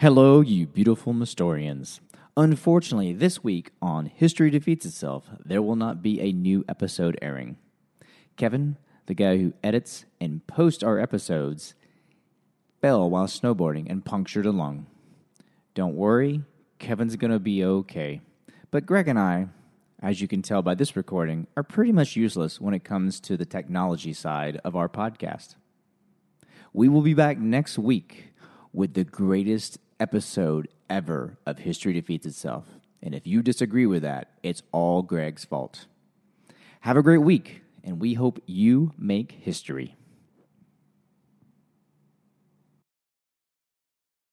Hello, you beautiful Mystorians. Unfortunately, this week on History Defeats Itself, there will not be a new episode airing. Kevin, the guy who edits and posts our episodes, fell while snowboarding and punctured a lung. Don't worry, Kevin's gonna be okay. But Greg and I, as you can tell by this recording, are pretty much useless when it comes to the technology side of our podcast. We will be back next week with the greatest episode ever of History Defeats Itself. And if you disagree with that, it's all Greg's fault. Have a great week, and we hope you make history.